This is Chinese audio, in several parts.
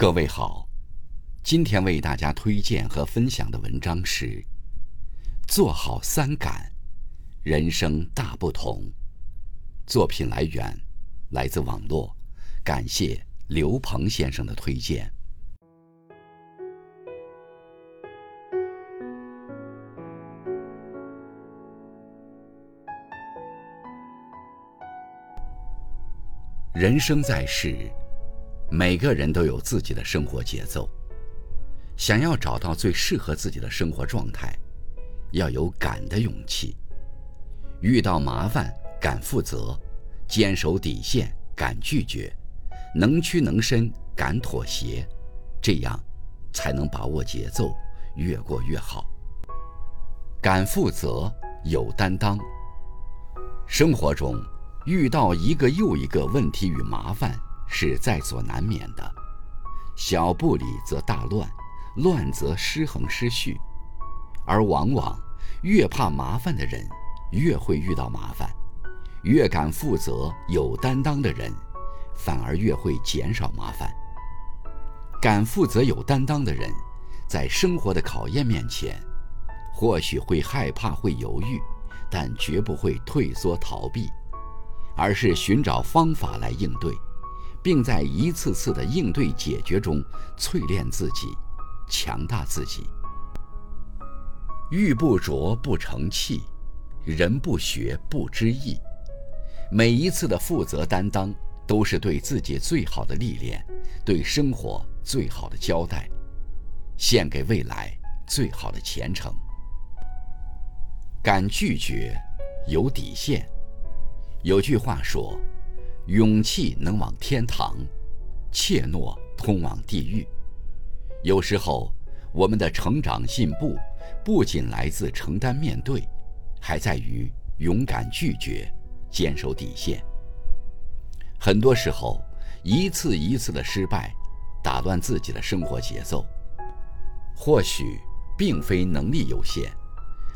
各位好，今天为大家推荐和分享的文章是《做好三感，人生大不同》。作品来源来自网络，感谢刘鹏先生的推荐。人生在世。每个人都有自己的生活节奏。想要找到最适合自己的生活状态，要有敢的勇气。遇到麻烦敢负责，坚守底线敢拒绝，能屈能伸敢妥协，这样才能把握节奏，越过越好。敢负责，有担当。生活中遇到一个又一个问题与麻烦。是在所难免的，小不理则大乱，乱则失衡失序，而往往越怕麻烦的人，越会遇到麻烦；越敢负责、有担当的人，反而越会减少麻烦。敢负责、有担当的人，在生活的考验面前，或许会害怕、会犹豫，但绝不会退缩逃避，而是寻找方法来应对。并在一次次的应对解决中淬炼自己，强大自己。玉不琢不成器，人不学不知义。每一次的负责担当，都是对自己最好的历练，对生活最好的交代，献给未来最好的前程。敢拒绝，有底线。有句话说。勇气能往天堂，怯懦通往地狱。有时候，我们的成长进步，不仅来自承担面对，还在于勇敢拒绝，坚守底线。很多时候，一次一次的失败，打乱自己的生活节奏。或许并非能力有限，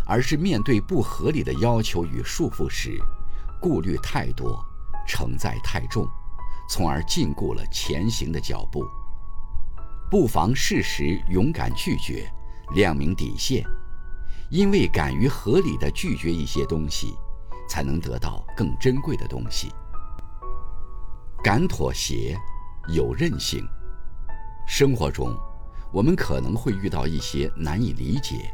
而是面对不合理的要求与束缚时，顾虑太多。承载太重，从而禁锢了前行的脚步。不妨适时勇敢拒绝，亮明底线，因为敢于合理的拒绝一些东西，才能得到更珍贵的东西。敢妥协，有韧性。生活中，我们可能会遇到一些难以理解，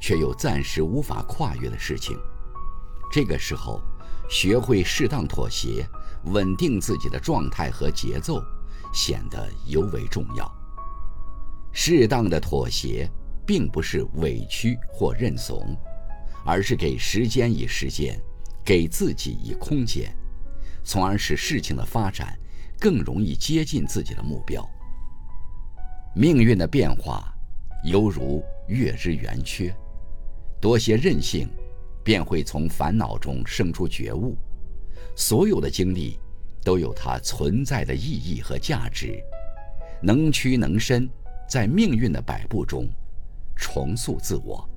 却又暂时无法跨越的事情。这个时候，学会适当妥协，稳定自己的状态和节奏，显得尤为重要。适当的妥协，并不是委屈或认怂，而是给时间以时间，给自己以空间，从而使事情的发展更容易接近自己的目标。命运的变化，犹如月之圆缺，多些韧性。便会从烦恼中生出觉悟。所有的经历都有它存在的意义和价值。能屈能伸，在命运的摆布中重塑自我。